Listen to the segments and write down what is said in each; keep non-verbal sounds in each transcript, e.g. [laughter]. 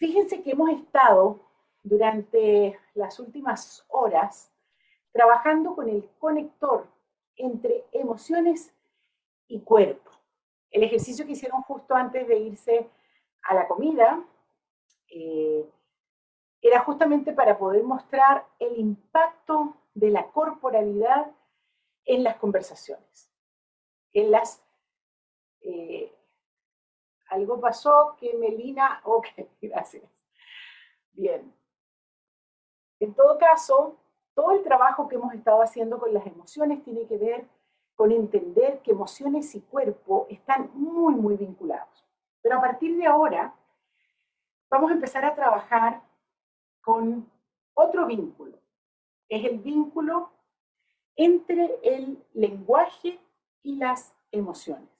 Fíjense que hemos estado durante las últimas horas trabajando con el conector entre emociones y cuerpo. El ejercicio que hicieron justo antes de irse a la comida eh, era justamente para poder mostrar el impacto de la corporalidad en las conversaciones, en las... Eh, algo pasó que Melina, [laughs] ok, gracias. Bien. En todo caso, todo el trabajo que hemos estado haciendo con las emociones tiene que ver con entender que emociones y cuerpo están muy, muy vinculados. Pero a partir de ahora, vamos a empezar a trabajar con otro vínculo. Es el vínculo entre el lenguaje y las emociones.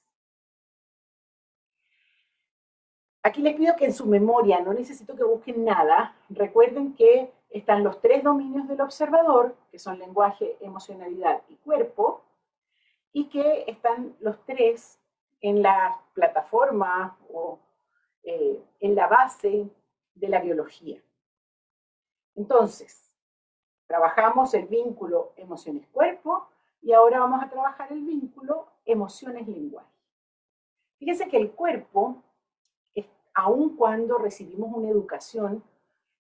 Aquí les pido que en su memoria, no necesito que busquen nada, recuerden que están los tres dominios del observador, que son lenguaje, emocionalidad y cuerpo, y que están los tres en la plataforma o eh, en la base de la biología. Entonces, trabajamos el vínculo emociones-cuerpo y ahora vamos a trabajar el vínculo emociones-lenguaje. Fíjense que el cuerpo aun cuando recibimos una educación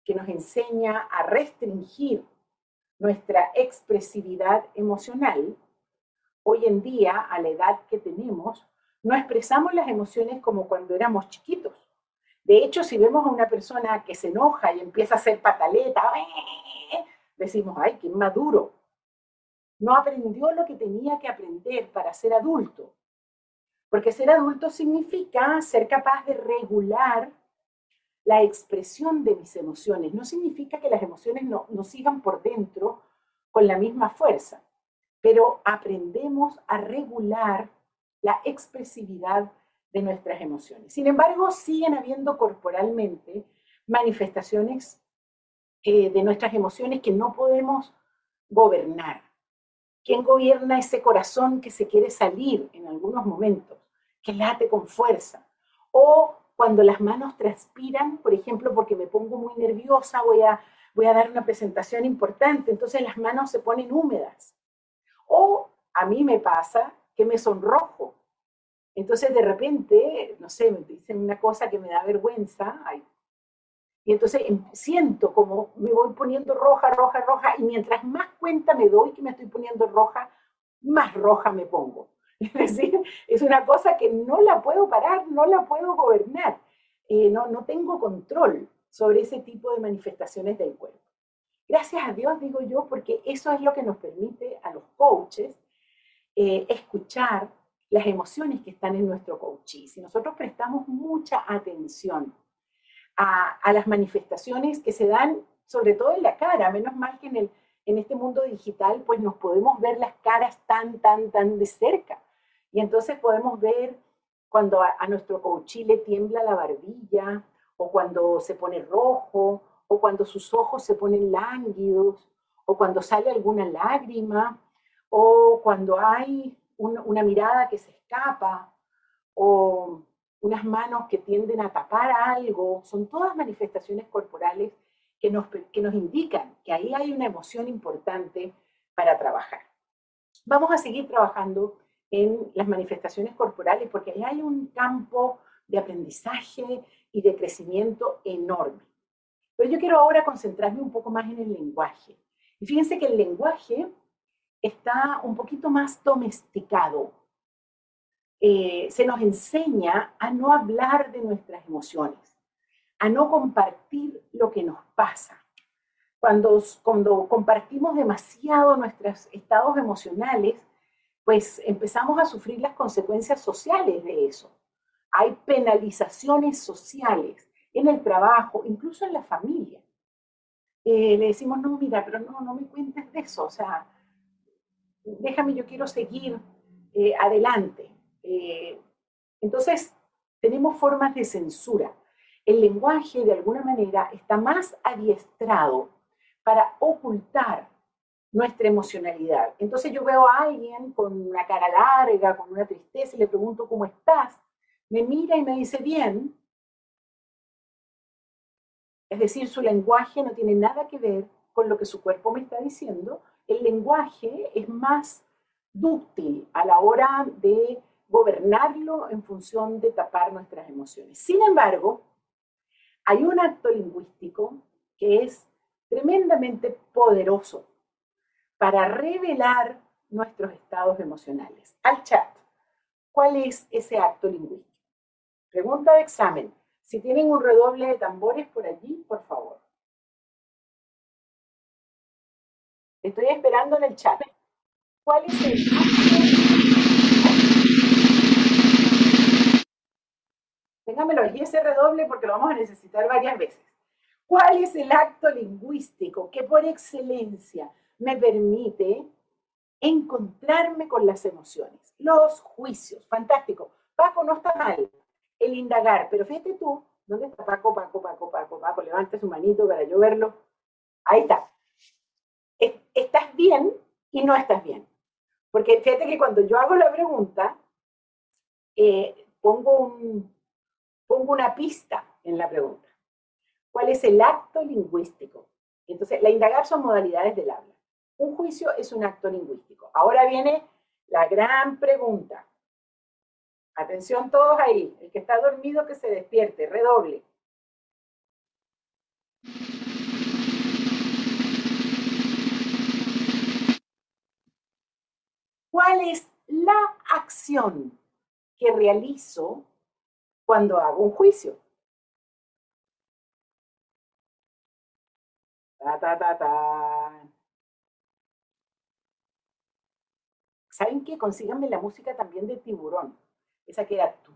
que nos enseña a restringir nuestra expresividad emocional, hoy en día, a la edad que tenemos, no expresamos las emociones como cuando éramos chiquitos. De hecho, si vemos a una persona que se enoja y empieza a hacer pataleta, decimos, ay, qué maduro. No aprendió lo que tenía que aprender para ser adulto. Porque ser adulto significa ser capaz de regular la expresión de mis emociones. No significa que las emociones no, sigan por dentro con la misma fuerza, pero aprendemos a regular la expresividad de nuestras emociones. Sin embargo, siguen habiendo corporalmente manifestaciones eh, de nuestras emociones que no podemos gobernar. ¿Quién gobierna ese corazón que se quiere salir en algunos momentos, que late con fuerza? O cuando las manos transpiran, por ejemplo, porque me pongo muy nerviosa, voy a, voy a dar una presentación importante, entonces las manos se ponen húmedas. O a mí me pasa que me sonrojo. Entonces de repente, no sé, me dicen una cosa que me da vergüenza, y entonces em, siento como me voy poniendo roja, roja, roja, y mientras más cuenta me doy que me estoy poniendo roja, más roja me pongo. [laughs] Es decir, es una cosa que no la puedo parar, no la puedo gobernar. Eh, no, no tengo control sobre ese tipo de manifestaciones del cuerpo. Gracias a Dios, digo yo, porque eso es lo que nos permite a los coaches eh, escuchar las emociones que están en nuestro coaching. Si nosotros prestamos mucha atención a, las manifestaciones que se dan, sobre todo en la cara. Menos mal que en, el, en este mundo digital, pues nos podemos ver las caras tan, tan, tan de cerca. Y entonces podemos ver cuando a, nuestro coachí le tiembla la barbilla, o cuando se pone rojo, o cuando sus ojos se ponen lánguidos, o cuando sale alguna lágrima, o cuando hay una mirada que se escapa, o unas manos que tienden a tapar algo, son todas manifestaciones corporales que nos, que nos indican que ahí hay una emoción importante para trabajar. Vamos a seguir trabajando en las manifestaciones corporales porque ahí hay un campo de aprendizaje y de crecimiento enorme. Pero yo quiero ahora concentrarme un poco más en el lenguaje. Y fíjense que el lenguaje está un poquito más domesticado, eh, se nos enseña a no hablar de nuestras emociones, a no compartir lo que nos pasa. Cuando, cuando compartimos demasiado nuestros estados emocionales, pues empezamos a sufrir las consecuencias sociales de eso. Hay penalizaciones sociales en el trabajo, incluso en la familia. Eh, le decimos, no, mira, pero no, no me cuentes de eso, o sea, déjame, yo quiero seguir eh, adelante. Eh, entonces, tenemos formas de censura. El lenguaje, de alguna manera, está más adiestrado para ocultar nuestra emocionalidad. Entonces yo veo a alguien con una cara larga, con una tristeza, y le pregunto, ¿cómo estás? Me mira y me dice, bien. Es decir, su lenguaje no tiene nada que ver con lo que su cuerpo me está diciendo. El lenguaje es más dúctil a la hora de gobernarlo en función de tapar nuestras emociones. Sin embargo, hay un acto lingüístico que es tremendamente poderoso para revelar nuestros estados emocionales. Al chat, ¿cuál es ese acto lingüístico? Pregunta de examen. Si tienen un redoble de tambores por allí, por favor. Estoy esperando en el chat. ¿Cuál es el Téngamelo allí ese redoble porque lo vamos a necesitar varias veces. ¿Cuál es el acto lingüístico que por excelencia me permite encontrarme con las emociones? Los juicios. Fantástico. Paco, no está mal el indagar, pero fíjate tú, ¿dónde está Paco, Paco, Paco, Paco, Paco? Levante su manito para yo verlo. Ahí está. Estás bien y no estás bien. Porque fíjate que cuando yo hago la pregunta, eh, pongo, un, pongo una pista en la pregunta. ¿Cuál es el acto lingüístico? Entonces, la indagar son modalidades del habla. Un juicio es un acto lingüístico. Ahora viene la gran pregunta. Atención todos ahí. El que está dormido que se despierte, redoble. ¿Cuál es la acción que realizo cuando hago un juicio? Ta, ta, ta, ¿Saben qué? Consíganme la música también de tiburón. Esa que era tú,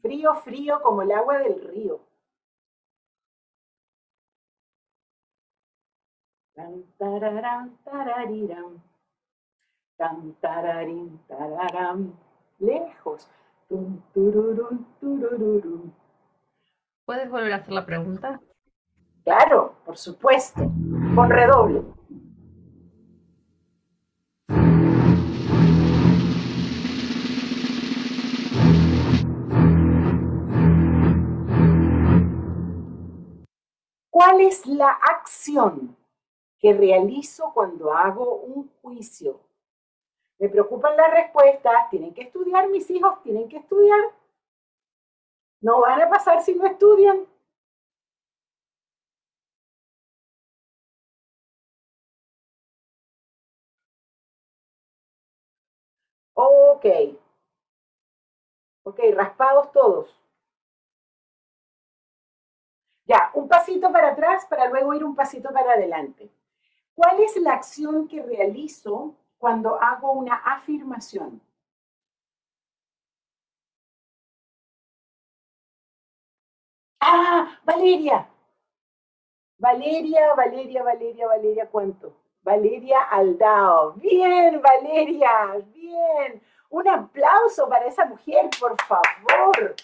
Frío, frío como el agua del río. Tan, tararán, tarariram. Tan, tararín, tararam. Lejos. Tum, tururum, turururum. ¿Puedes volver a hacer la pregunta? Claro, por supuesto, con redoble. ¿Cuál es la acción que realizo cuando hago un juicio? Me preocupan las respuestas, tienen que estudiar mis hijos, tienen que estudiar. No van a pasar si no estudian. Ok. Ok, raspados todos. Ya, un pasito para atrás para luego ir un pasito para adelante. ¿Cuál es la acción que realizo cuando hago una afirmación? Ah, Valeria. Valeria, Valeria, Valeria, Valeria, ¿cuánto? Valeria Aldao. Bien, Valeria, bien. Un aplauso para esa mujer, por favor.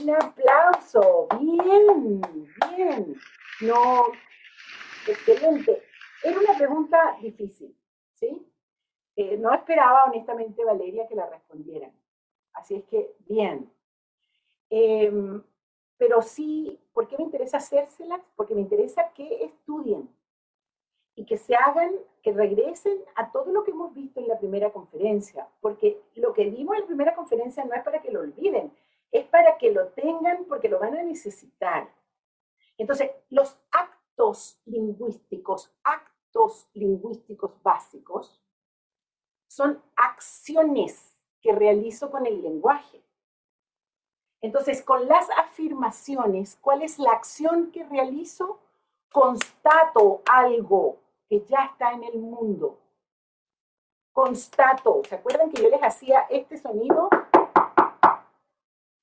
Un aplauso. Bien, bien. No, excelente. Era una pregunta difícil, ¿sí? Eh, no esperaba, honestamente, Valeria, que la respondieran. Así es que, bien. Em, pero sí, ¿por qué me interesa hacérselas? Porque me interesa que estudien, y que se hagan, que regresen a todo lo que hemos visto en la primera conferencia, porque lo que vimos en la primera conferencia no es para que lo olviden, es para que lo tengan porque lo van a necesitar. Entonces, los actos lingüísticos, actos lingüísticos básicos, son acciones que realizo con el lenguaje. Entonces, con las afirmaciones, ¿cuál es la acción que realizo? Constato algo que ya está en el mundo. Constato, ¿se acuerdan que yo les hacía este sonido?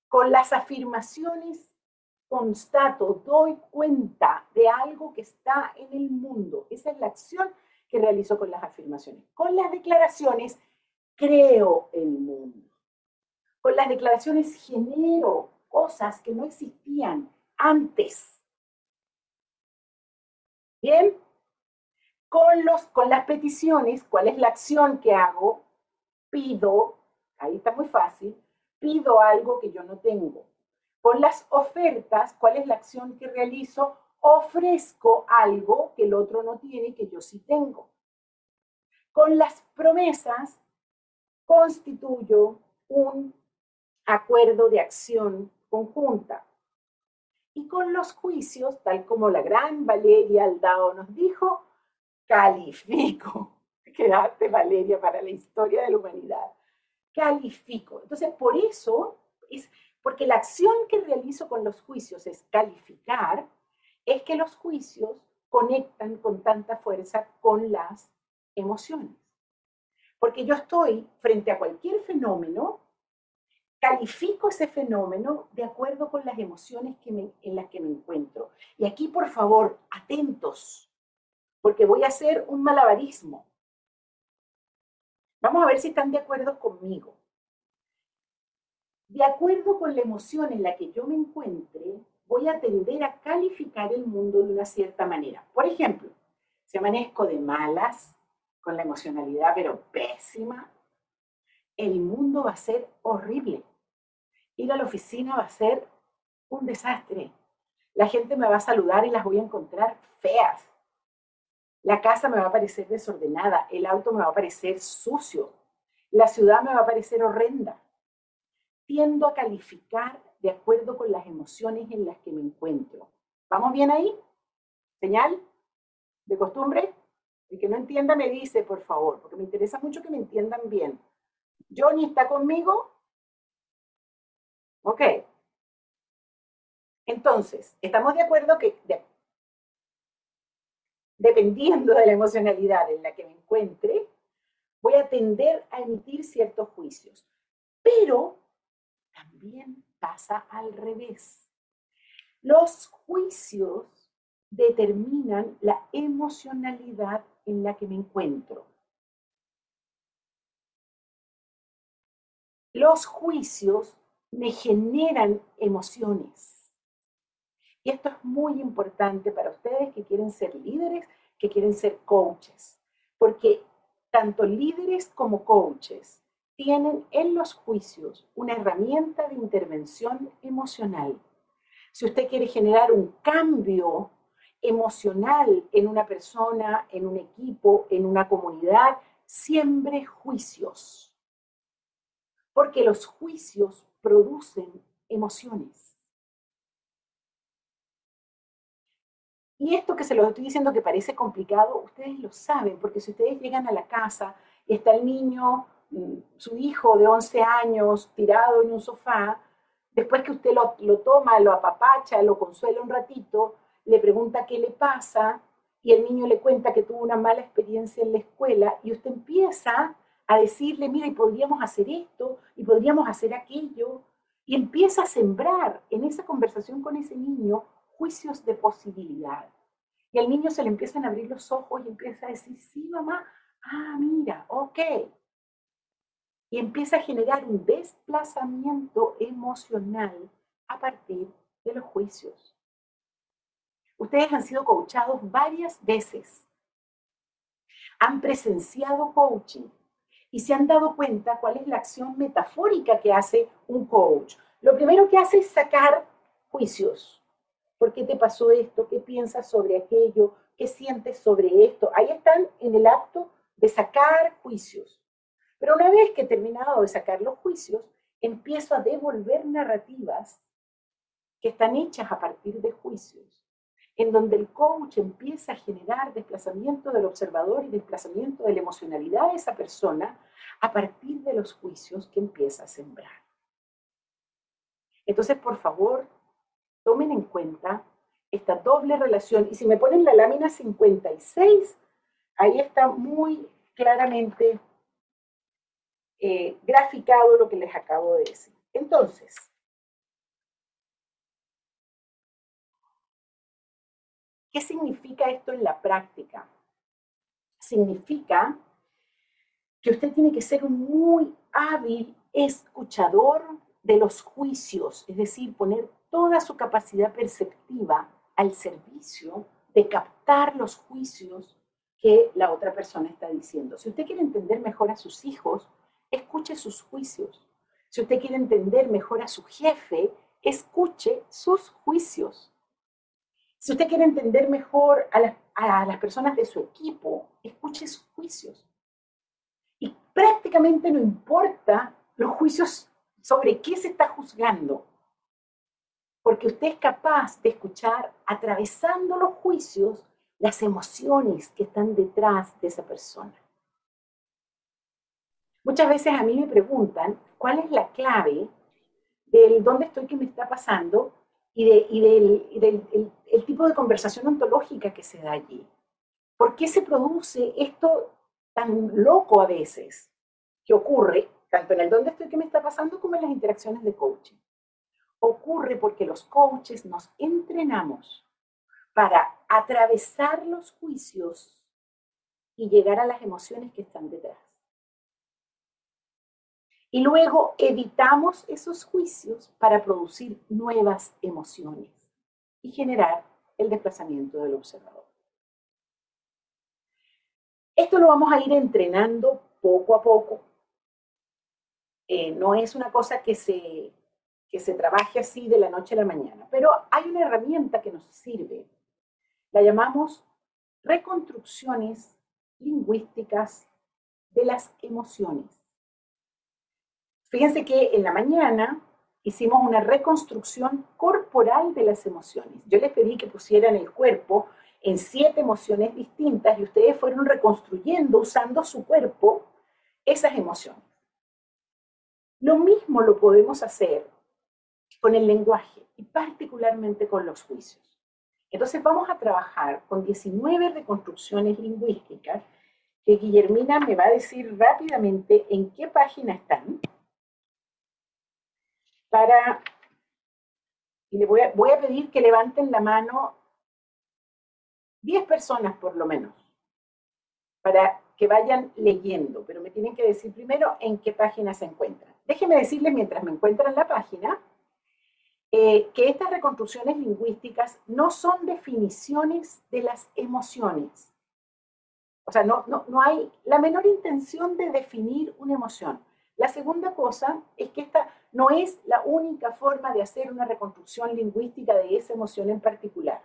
Con las afirmaciones constato, doy cuenta de algo que está en el mundo. Esa es la acción que realizo con las afirmaciones. Con las declaraciones, creo el mundo. Con las declaraciones genero cosas que no existían antes. Bien, Con, los, con las peticiones, ¿cuál es la acción que hago? Pido, ahí está muy fácil, pido algo que yo no tengo. Con las ofertas, ¿cuál es la acción que realizo? Ofrezco algo que el otro no tiene y que yo sí tengo. Con las promesas, constituyo un acuerdo de acción conjunta. Y con los juicios, tal como la gran Valeria Aldao nos dijo, califico. [laughs] Quedaste, Valeria, para la historia de la humanidad. Califico. Entonces, por eso, es porque la acción que realizo con los juicios es calificar, es que los juicios conectan con tanta fuerza con las emociones. Porque yo estoy frente a cualquier fenómeno califico ese fenómeno de acuerdo con las emociones que en las que me encuentro. Y aquí, por favor, atentos, porque voy a hacer un malabarismo. Vamos a ver si están de acuerdo conmigo. De acuerdo con la emoción en la que yo me encuentre, voy a tender a calificar el mundo de una cierta manera. Por ejemplo, si amanezco de malas, con la emocionalidad pero pésima, el mundo va a ser horrible ir a la oficina va a ser un desastre. La gente me va a saludar y las voy a encontrar feas. La casa me va a parecer desordenada, el auto me va a parecer sucio, la ciudad me va a parecer horrenda. Tiendo a calificar de acuerdo con las emociones en las que me encuentro. ¿Vamos bien ahí? ¿Señal? ¿De costumbre? El que no entienda me dice, por favor, porque me interesa mucho que me entiendan bien. Johnny está conmigo, ¿Ok? Entonces, estamos de acuerdo que dependiendo de la emocionalidad en la que me encuentre, voy a tender a emitir ciertos juicios. Pero también pasa al revés. Los juicios determinan la emocionalidad en la que me encuentro. Los juicios me generan emociones. Y esto es muy importante para ustedes que quieren ser líderes, que quieren ser coaches, porque tanto líderes como coaches tienen en los juicios una herramienta de intervención emocional. Si usted quiere generar un cambio emocional en una persona, en un equipo, en una comunidad, siembre juicios. Porque los juicios producen emociones. Y esto que se lo estoy diciendo que parece complicado, ustedes lo saben, porque si ustedes llegan a la casa está el niño, mm, su hijo de 11 años, tirado en un sofá, después que usted lo, lo toma, lo apapacha, lo consuela un ratito, le pregunta qué le pasa y el niño le cuenta que tuvo una mala experiencia en la escuela y usted empieza a decirle, mira, y podríamos hacer esto, y podríamos hacer aquello, y empieza a sembrar en esa conversación con ese niño juicios de posibilidad. Y al niño se le empiezan a abrir los ojos y empieza a decir, sí, mamá, ah, mira, ok. Y empieza a generar un desplazamiento emocional a partir de los juicios. Ustedes han sido coachados varias veces. Han presenciado coaching y se han dado cuenta cuál es la acción metafórica que hace un coach. Lo primero que hace es sacar juicios. ¿Por qué te pasó esto? ¿Qué piensas sobre aquello? ¿Qué sientes sobre esto? Ahí están en el acto de sacar juicios. Pero una vez que he terminado de sacar los juicios, empiezo a devolver narrativas que están hechas a partir de juicios en donde el coach empieza a generar desplazamiento del observador y desplazamiento de la emocionalidad de esa persona a partir de los juicios que empieza a sembrar. Entonces, por favor, tomen en cuenta esta doble relación. Y si me ponen la lámina 56, ahí está muy claramente eh, graficado lo que les acabo de decir. Entonces, ¿Qué significa esto en la práctica? Significa que usted tiene que ser muy hábil escuchador de los juicios, es decir, poner toda su capacidad perceptiva al servicio de captar los juicios que la otra persona está diciendo. Si usted quiere entender mejor a sus hijos, escuche sus juicios. Si usted quiere entender mejor a su jefe, escuche sus juicios. Si usted quiere entender mejor a las, a las personas de su equipo, escuche sus juicios. Y prácticamente no importa los juicios sobre qué se está juzgando, porque usted es capaz de escuchar atravesando los juicios las emociones que están detrás de esa persona. Muchas veces a mí me preguntan cuál es la clave del dónde estoy, qué me está pasando y, del el tipo de conversación ontológica que se da allí. ¿Por qué se produce esto tan loco a veces que ocurre tanto en el dónde estoy, qué me está pasando, como en las interacciones de coaching? Ocurre porque los coaches nos entrenamos para atravesar los juicios y llegar a las emociones que están detrás. Y luego evitamos esos juicios para producir nuevas emociones y generar el desplazamiento del observador. Esto lo vamos a ir entrenando poco a poco. Eh, no es una cosa que se, que se trabaje así de la noche a la mañana, pero hay una herramienta que nos sirve. La llamamos reconstrucciones lingüísticas de las emociones. Fíjense que en la mañana hicimos una reconstrucción corporal de las emociones. Yo les pedí que pusieran el cuerpo en siete emociones distintas y ustedes fueron reconstruyendo usando su cuerpo esas emociones. Lo mismo lo podemos hacer con el lenguaje y particularmente con los juicios. Entonces vamos a trabajar con 19 reconstrucciones lingüísticas que Guillermina me va a decir rápidamente en qué página están para, y le voy a, voy a pedir que levanten la mano 10 personas por lo menos, para que vayan leyendo, pero me tienen que decir primero en qué página se encuentran. Déjenme decirles mientras me encuentran la página, eh, que estas reconstrucciones lingüísticas no son definiciones de las emociones. O sea, no, no, no hay la menor intención de definir una emoción. La segunda cosa es que esta no es la única forma de hacer una reconstrucción lingüística de esa emoción en particular,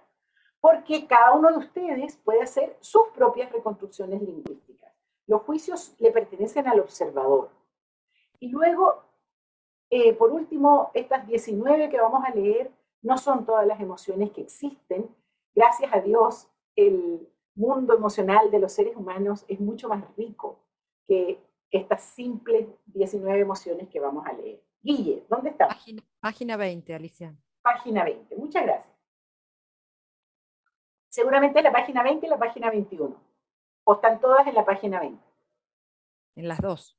porque cada uno de ustedes puede hacer sus propias reconstrucciones lingüísticas. Los juicios le pertenecen al observador. Y luego, eh, por último, estas 19 que vamos a leer no son todas las emociones que existen. Gracias a Dios, el mundo emocional de los seres humanos es mucho más rico que estas simples 19 emociones que vamos a leer. Guille, ¿dónde está? Página, 20, Alicia. Página 20, muchas gracias. Seguramente la página 20 y la página 21. ¿O están todas en la página 20? En las dos.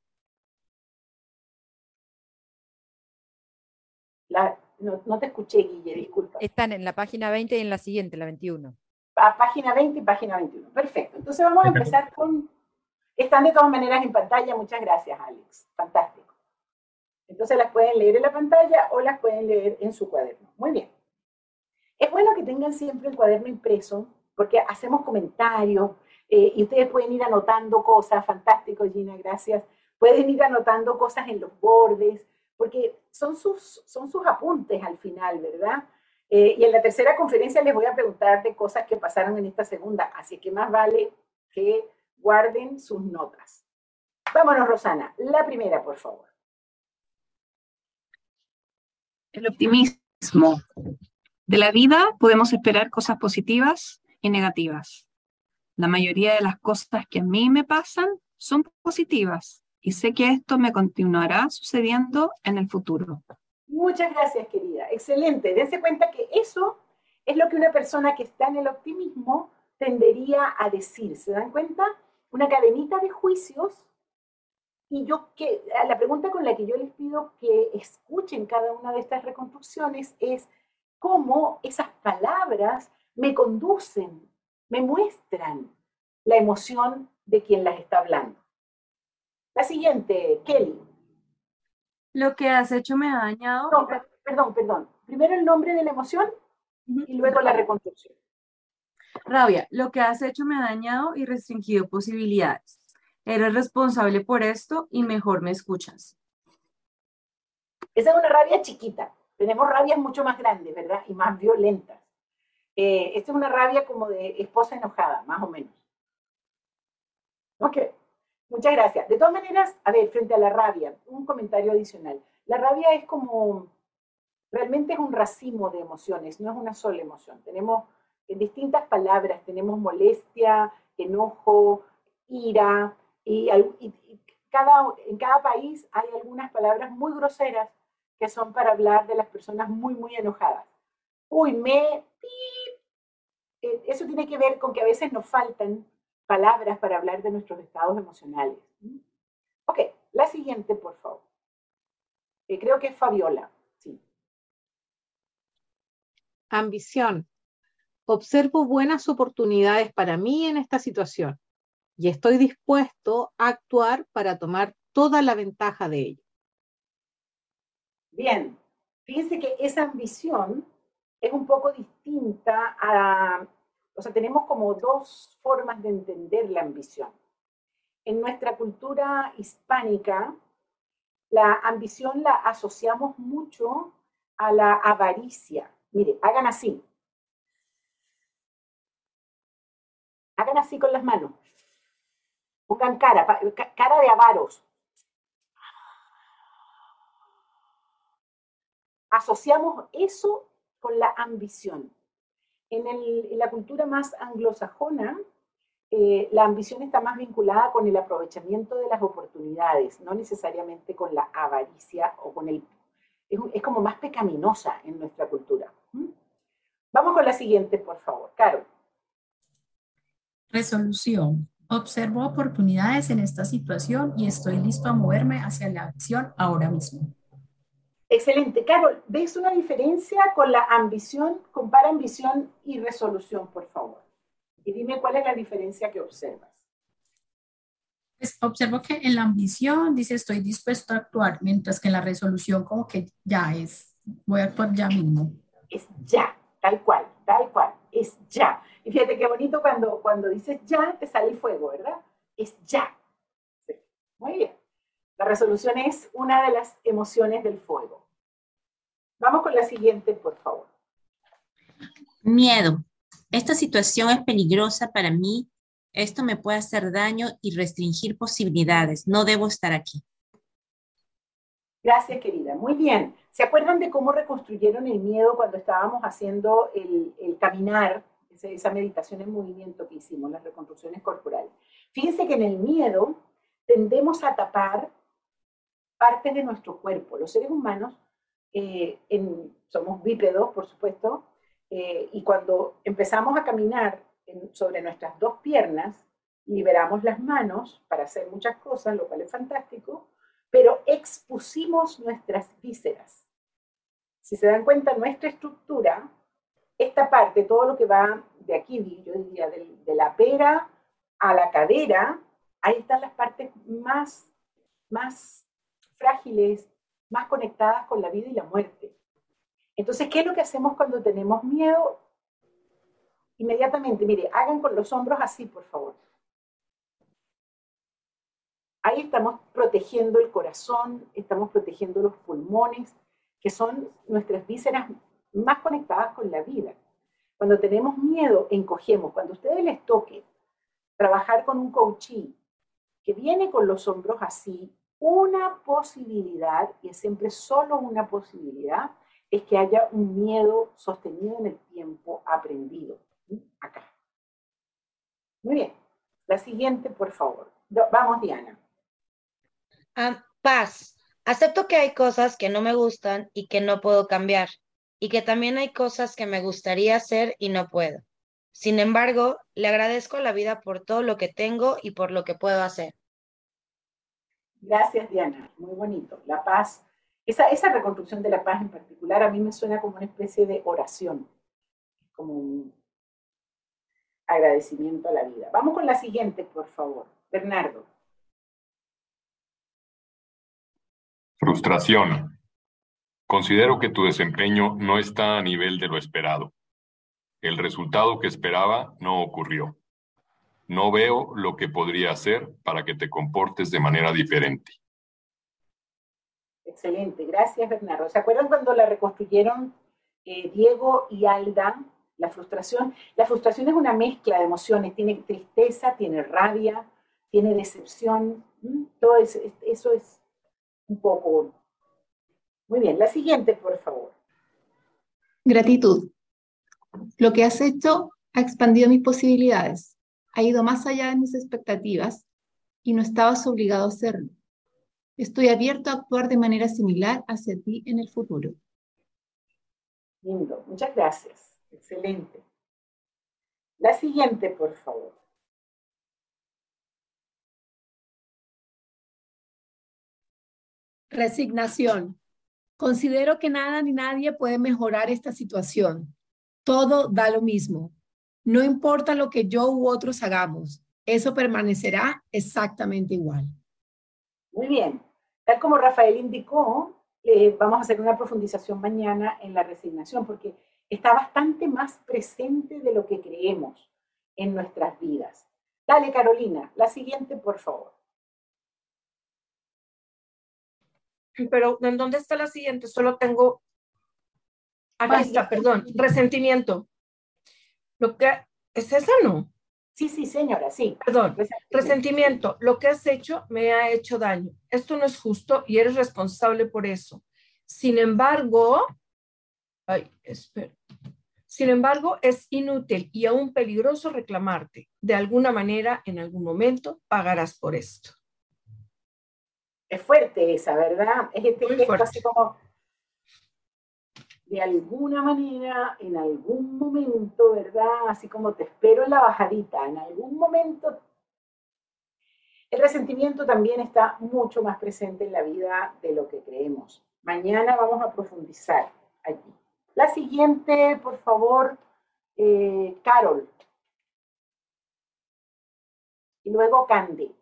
no, te escuché, Guille, disculpa. Están en la página 20 y en la siguiente, la 21. A página 20 y página 21. Perfecto. Entonces vamos a empezar con... Están de todas maneras en pantalla. Muchas gracias, Alex. Fantástico. Entonces las pueden leer en la pantalla o las pueden leer en su cuaderno. Muy bien. Es bueno que tengan siempre el cuaderno impreso porque hacemos comentarios eh, y ustedes pueden ir anotando cosas. Fantástico, Gina, gracias. Pueden ir anotando cosas en los bordes porque son sus, son sus apuntes al final, ¿verdad? Eh, y en la tercera conferencia les voy a preguntar de cosas que pasaron en esta segunda, así que más vale que guarden sus notas. Vámonos, Rosana. La primera, por favor. el optimismo. De la vida podemos esperar cosas positivas y negativas. La mayoría de las cosas que a mí me pasan son positivas y sé que esto me continuará sucediendo en el futuro. Muchas gracias, querida. Excelente. Dense cuenta que eso es lo que una persona que está en el optimismo tendería a decir. ¿Se dan cuenta? Una cadenita de juicios y yo que la pregunta con la que yo les pido que escuchen cada una de estas reconstrucciones es cómo esas palabras me conducen, me muestran la emoción de quien las está hablando. La siguiente, Kelly. Lo que has hecho me ha dañado. No, perdón, perdón. Primero el nombre de la emoción y luego la reconstrucción. Rabia, lo que has hecho me ha dañado y restringido posibilidades. Eres responsable por esto y mejor me escuchas. Esa es una rabia chiquita. Tenemos rabias mucho más grandes, ¿verdad? Y más violentas. Eh, esta es una rabia como de esposa enojada, más o menos. Ok, muchas gracias. De todas maneras, a ver, frente a la rabia, un comentario adicional. La rabia es como, realmente es un racimo de emociones, no es una sola emoción. Tenemos en distintas palabras, tenemos molestia, enojo, ira, y, en cada país hay algunas palabras muy groseras que son para hablar de las personas muy, muy enojadas. Uy, me... Eh, eso tiene que ver con que a veces nos faltan palabras para hablar de nuestros estados emocionales. Ok, la siguiente, por favor. Eh, creo que es Fabiola. Sí. Ambición. Observo buenas oportunidades para mí en esta situación y estoy dispuesto a actuar para tomar toda la ventaja de ello. Bien, fíjense que esa ambición es un poco distinta a, o sea, tenemos como dos formas de entender la ambición. En nuestra cultura hispánica, la ambición la asociamos mucho a la avaricia. Mire, hagan así. Hagan así con las manos. Pongan cara, cara de avaros. Asociamos eso con la ambición. En, la cultura más anglosajona, eh, la ambición está más vinculada con el aprovechamiento de las oportunidades, no necesariamente con la avaricia o con el... Es, como más pecaminosa en nuestra cultura. ¿Mm? Vamos con la siguiente, por favor. Caro. Resolución. Observo oportunidades en esta situación y estoy listo a moverme hacia la acción ahora mismo. Excelente. Carol, ¿ves una diferencia con la ambición? Compara ambición y resolución, por favor. Y dime cuál es la diferencia que observas. Pues observo que en la ambición dice estoy dispuesto a actuar, mientras que en la resolución como que ya es, voy a actuar ya mismo. Es ya, tal cual, tal cual, es ya. Y fíjate qué bonito cuando, cuando dices ya, te sale el fuego, ¿verdad? Es ya. Muy bien. La resolución es una de las emociones del fuego. Vamos con la siguiente, por favor. Miedo. Esta situación es peligrosa para mí. Esto me puede hacer daño y restringir posibilidades. No debo estar aquí. Gracias, querida. Muy bien. ¿Se acuerdan de cómo reconstruyeron el miedo cuando estábamos haciendo el, el caminar, esa meditación en movimiento que hicimos, las reconstrucciones corporales? Fíjense que en el miedo tendemos a tapar partes de nuestro cuerpo. Los seres humanos eh, somos bípedos, por supuesto, eh, y cuando empezamos a caminar sobre nuestras dos piernas, liberamos las manos para hacer muchas cosas, lo cual es fantástico, pero expusimos nuestras vísceras. Si se dan cuenta, nuestra estructura, esta parte, todo lo que va de aquí, yo diría, de, de la pera a la cadera, ahí están las partes más, más frágiles, más conectadas con la vida y la muerte. Entonces, ¿qué es lo que hacemos cuando tenemos miedo? Inmediatamente, mire, hagan con los hombros así, por favor. Ahí estamos protegiendo el corazón, estamos protegiendo los pulmones, que son nuestras vísceras más conectadas con la vida. Cuando tenemos miedo, encogemos. Cuando a ustedes les toque trabajar con un coachee que viene con los hombros así, una posibilidad, y es siempre solo una posibilidad, es que haya un miedo sostenido en el tiempo aprendido. Acá. Muy bien. La siguiente, por favor. Vamos, Diana. Ah, paz. Acepto que hay cosas que no me gustan y que no puedo cambiar, y que también hay cosas que me gustaría hacer y no puedo. Sin embargo, le agradezco a la vida por todo lo que tengo y por lo que puedo hacer. Gracias, Diana. Muy bonito. La paz, esa, esa reconstrucción de la paz en particular a mí me suena como una especie de oración, como un agradecimiento a la vida. Vamos con la siguiente, por favor. Bernardo. Frustración. Considero que tu desempeño no está a nivel de lo esperado. El resultado que esperaba no ocurrió. No veo lo que podría hacer para que te comportes de manera diferente. Excelente, gracias Bernardo. ¿Se acuerdan cuando la reconstruyeron eh, Diego y Alda? La frustración. La frustración es una mezcla de emociones. Tiene tristeza, tiene rabia, tiene decepción. Todo eso, eso es un poco. Muy bien, la siguiente, por favor. Gratitud. Lo que has hecho ha expandido mis posibilidades, ha ido más allá de mis expectativas y no estabas obligado a hacerlo. Estoy abierto a actuar de manera similar hacia ti en el futuro. Lindo, muchas gracias. Excelente. La siguiente, por favor. Resignación. Considero que nada ni nadie puede mejorar esta situación. Todo da lo mismo. No importa lo que yo u otros hagamos, eso permanecerá exactamente igual. Muy bien. Tal como Rafael indicó, eh, vamos a hacer una profundización mañana en la resignación, porque está bastante más presente de lo que creemos en nuestras vidas. Dale, Carolina, la siguiente, por favor. Pero, ¿en dónde está la siguiente? Solo tengo... Acá está, perdón. Resentimiento. Lo que... ¿Es esa no? Sí, sí, señora, sí. Perdón. Resentimiento. Resentimiento. Lo que has hecho me ha hecho daño. Esto no es justo y eres responsable por eso. Sin embargo, ay, espera. Sin embargo, es inútil y aún peligroso reclamarte. De alguna manera, en algún momento, pagarás por esto. Es fuerte esa, ¿verdad? Es este gesto así como, de alguna manera, en algún momento, ¿verdad? Así como te espero en la bajadita, en algún momento. El resentimiento también está mucho más presente en la vida de lo que creemos. Mañana vamos a profundizar allí. La siguiente, por favor, eh, Carol. Y luego Candy.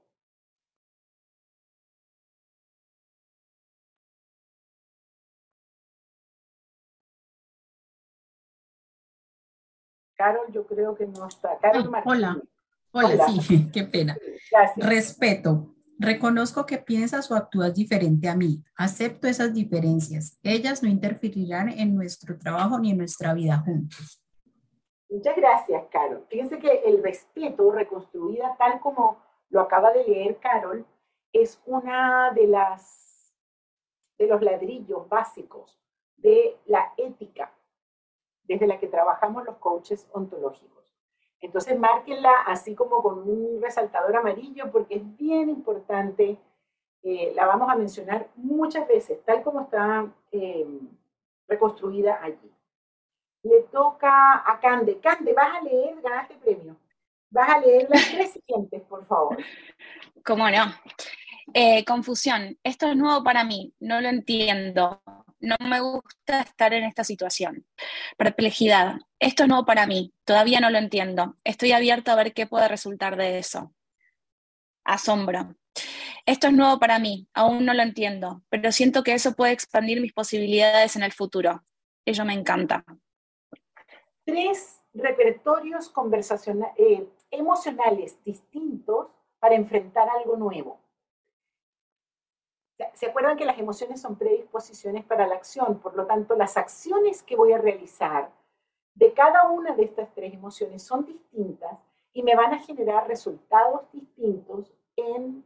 Carol, yo creo que no está. Carol ah, hola. hola, hola, sí, [laughs] qué pena. Gracias. Respeto. Reconozco que piensas o actúas diferente a mí. Acepto esas diferencias. Ellas no interferirán en nuestro trabajo ni en nuestra vida juntos. Muchas gracias, Carol. Fíjense que el respeto reconstruida tal como lo acaba de leer Carol es una de las de los ladrillos básicos de la ética desde la que trabajamos los coaches ontológicos. Entonces, márquenla así como con un resaltador amarillo porque es bien importante. Eh, la vamos a mencionar muchas veces, tal como está eh, reconstruida allí. Le toca a Cande. Cande, vas a leer, ganaste premio. Vas a leer las tres siguientes, por favor. ¿Cómo no? Eh, confusión. Esto es nuevo para mí, no lo entiendo no me gusta estar en esta situación. Perplejidad, esto es nuevo para mí, todavía no lo entiendo, estoy abierto a ver qué puede resultar de eso. Asombro, esto es nuevo para mí, aún no lo entiendo, pero siento que eso puede expandir mis posibilidades en el futuro. Ello me encanta. Tres repertorios conversacionales, eh, emocionales distintos para enfrentar algo nuevo. ¿Se acuerdan que las emociones son predisposiciones para la acción? Por lo tanto, las acciones que voy a realizar de cada una de estas tres emociones son distintas y me van a generar resultados distintos en,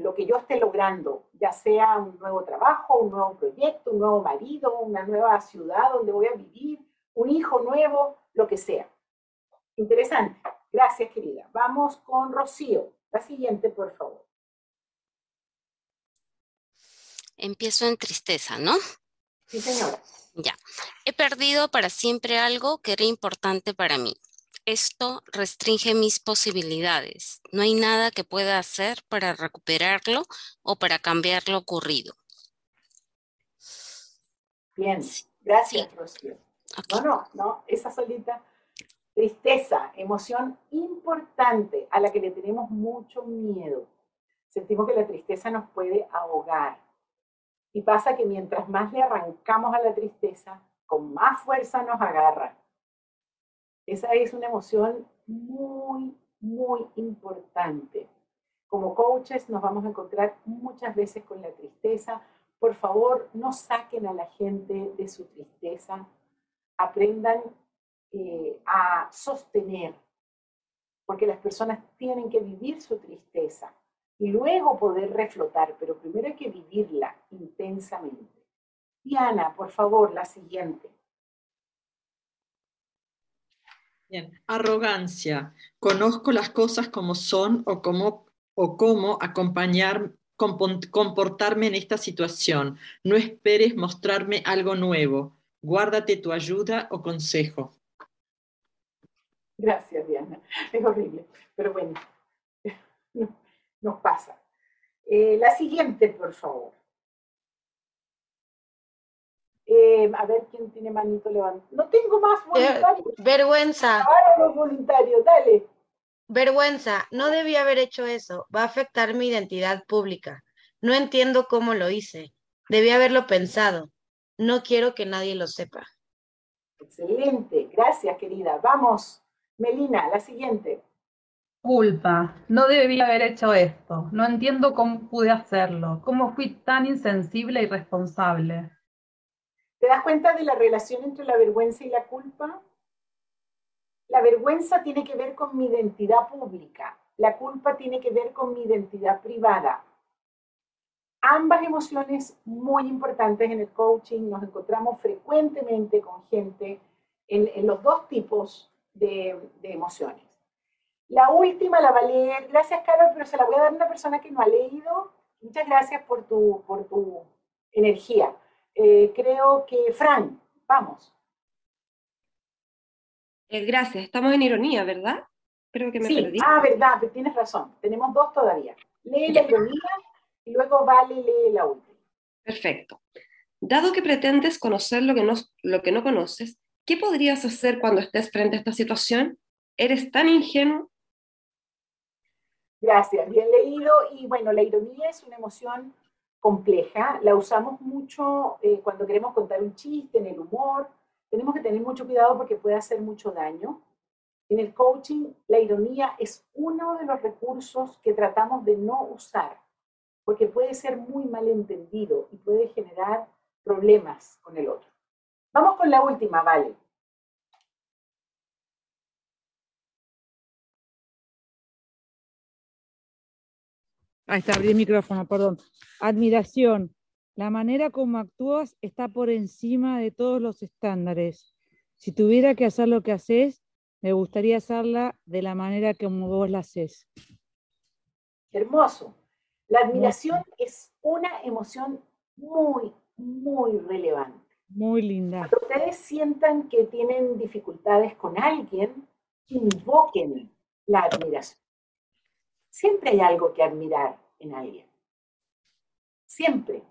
lo que yo esté logrando, ya sea un nuevo trabajo, un nuevo proyecto, un nuevo marido, una nueva ciudad donde voy a vivir, un hijo nuevo, lo que sea. Interesante. Gracias, querida. Vamos con Rocío. La siguiente, por favor. Empiezo en tristeza, ¿no? Sí, señora. Ya. He perdido para siempre algo que era importante para mí. Esto restringe mis posibilidades. No hay nada que pueda hacer para recuperarlo o para cambiar lo ocurrido. Bien, gracias, Rocío. No, no, no, esa solita tristeza, emoción importante a la que le tenemos mucho miedo. Sentimos que la tristeza nos puede ahogar y pasa que mientras más le arrancamos a la tristeza, con más fuerza nos agarra. Esa es una emoción muy, muy importante. Como coaches nos vamos a encontrar muchas veces con la tristeza. Por favor, no saquen a la gente de su tristeza. Aprendan eh, a sostener, porque las personas tienen que vivir su tristeza y luego poder reflotar, pero primero hay que vivirla intensamente. Diana, por favor, la siguiente. Bien, arrogancia. Conozco las cosas como son o cómo, o cómo acompañar, comportarme en esta situación. No esperes mostrarme algo nuevo. Guárdate tu ayuda o consejo. Gracias, Diana. Es horrible, pero bueno, nos pasa. Eh, la siguiente, por favor. Eh, a ver quién tiene manito levantado. No tengo más voluntarios. Vergüenza. Ahora los voluntarios, dale. Vergüenza, no debí haber hecho eso. Va a afectar mi identidad pública. No entiendo cómo lo hice. Debí haberlo pensado. No quiero que nadie lo sepa. Excelente, gracias querida. Vamos, Melina, la siguiente. Culpa, no debí haber hecho esto. No entiendo cómo pude hacerlo. ¿Cómo fui tan insensible y responsable? ¿Te das cuenta de la relación entre la vergüenza y la culpa? La vergüenza tiene que ver con mi identidad pública. La culpa tiene que ver con mi identidad privada. Ambas emociones muy importantes en el coaching. Nos encontramos frecuentemente con gente en, los dos tipos de, emociones. La última la va a leer, gracias Carol, pero se la voy a dar a una persona que no ha leído. Muchas gracias por tu, por tu energía. Eh, creo que Fran, vamos. Eh, gracias, estamos en ironía, ¿verdad? Creo que me sí. perdí. Ah, verdad, tienes razón. Tenemos dos todavía. Lee la ironía y luego Vale lee la última. Perfecto. Dado que pretendes conocer lo que, no, lo que no conoces, ¿qué podrías hacer cuando estés frente a esta situación? ¿Eres tan ingenuo? Gracias, bien leído. Y bueno, la ironía es una emoción compleja, la usamos mucho eh, cuando queremos contar un chiste, en el humor. Tenemos que tener mucho cuidado porque puede hacer mucho daño. En el coaching, la ironía es uno de los recursos que tratamos de no usar, porque puede ser muy malentendido y puede generar problemas con el otro. Vamos con la última, Vale. Ahí está, abrí el micrófono, perdón. Admiración. La manera como actúas está por encima de todos los estándares. Si tuviera que hacer lo que haces, me gustaría hacerla de la manera como vos la haces. Hermoso. La admiración es una emoción muy, muy relevante. Muy linda. Cuando ustedes sientan que tienen dificultades con alguien, invoquen la admiración. Siempre hay algo que admirar en alguien. Siempre.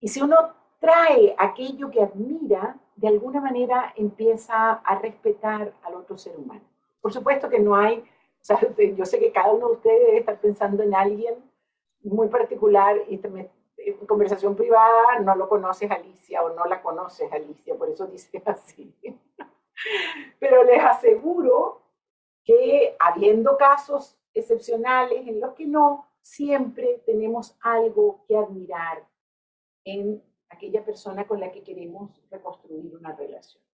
Y si uno trae aquello que admira, de alguna manera empieza a respetar al otro ser humano. Por supuesto que no hay, o sea, [laughs] yo sé que cada uno de ustedes debe estar pensando en alguien muy particular y en conversación privada no lo conoces Alicia o no la conoces Alicia, por eso dice [laughs] así. Pero les aseguro que habiendo casos excepcionales en los que no, siempre tenemos algo que admirar en aquella persona con la que queremos reconstruir una relación.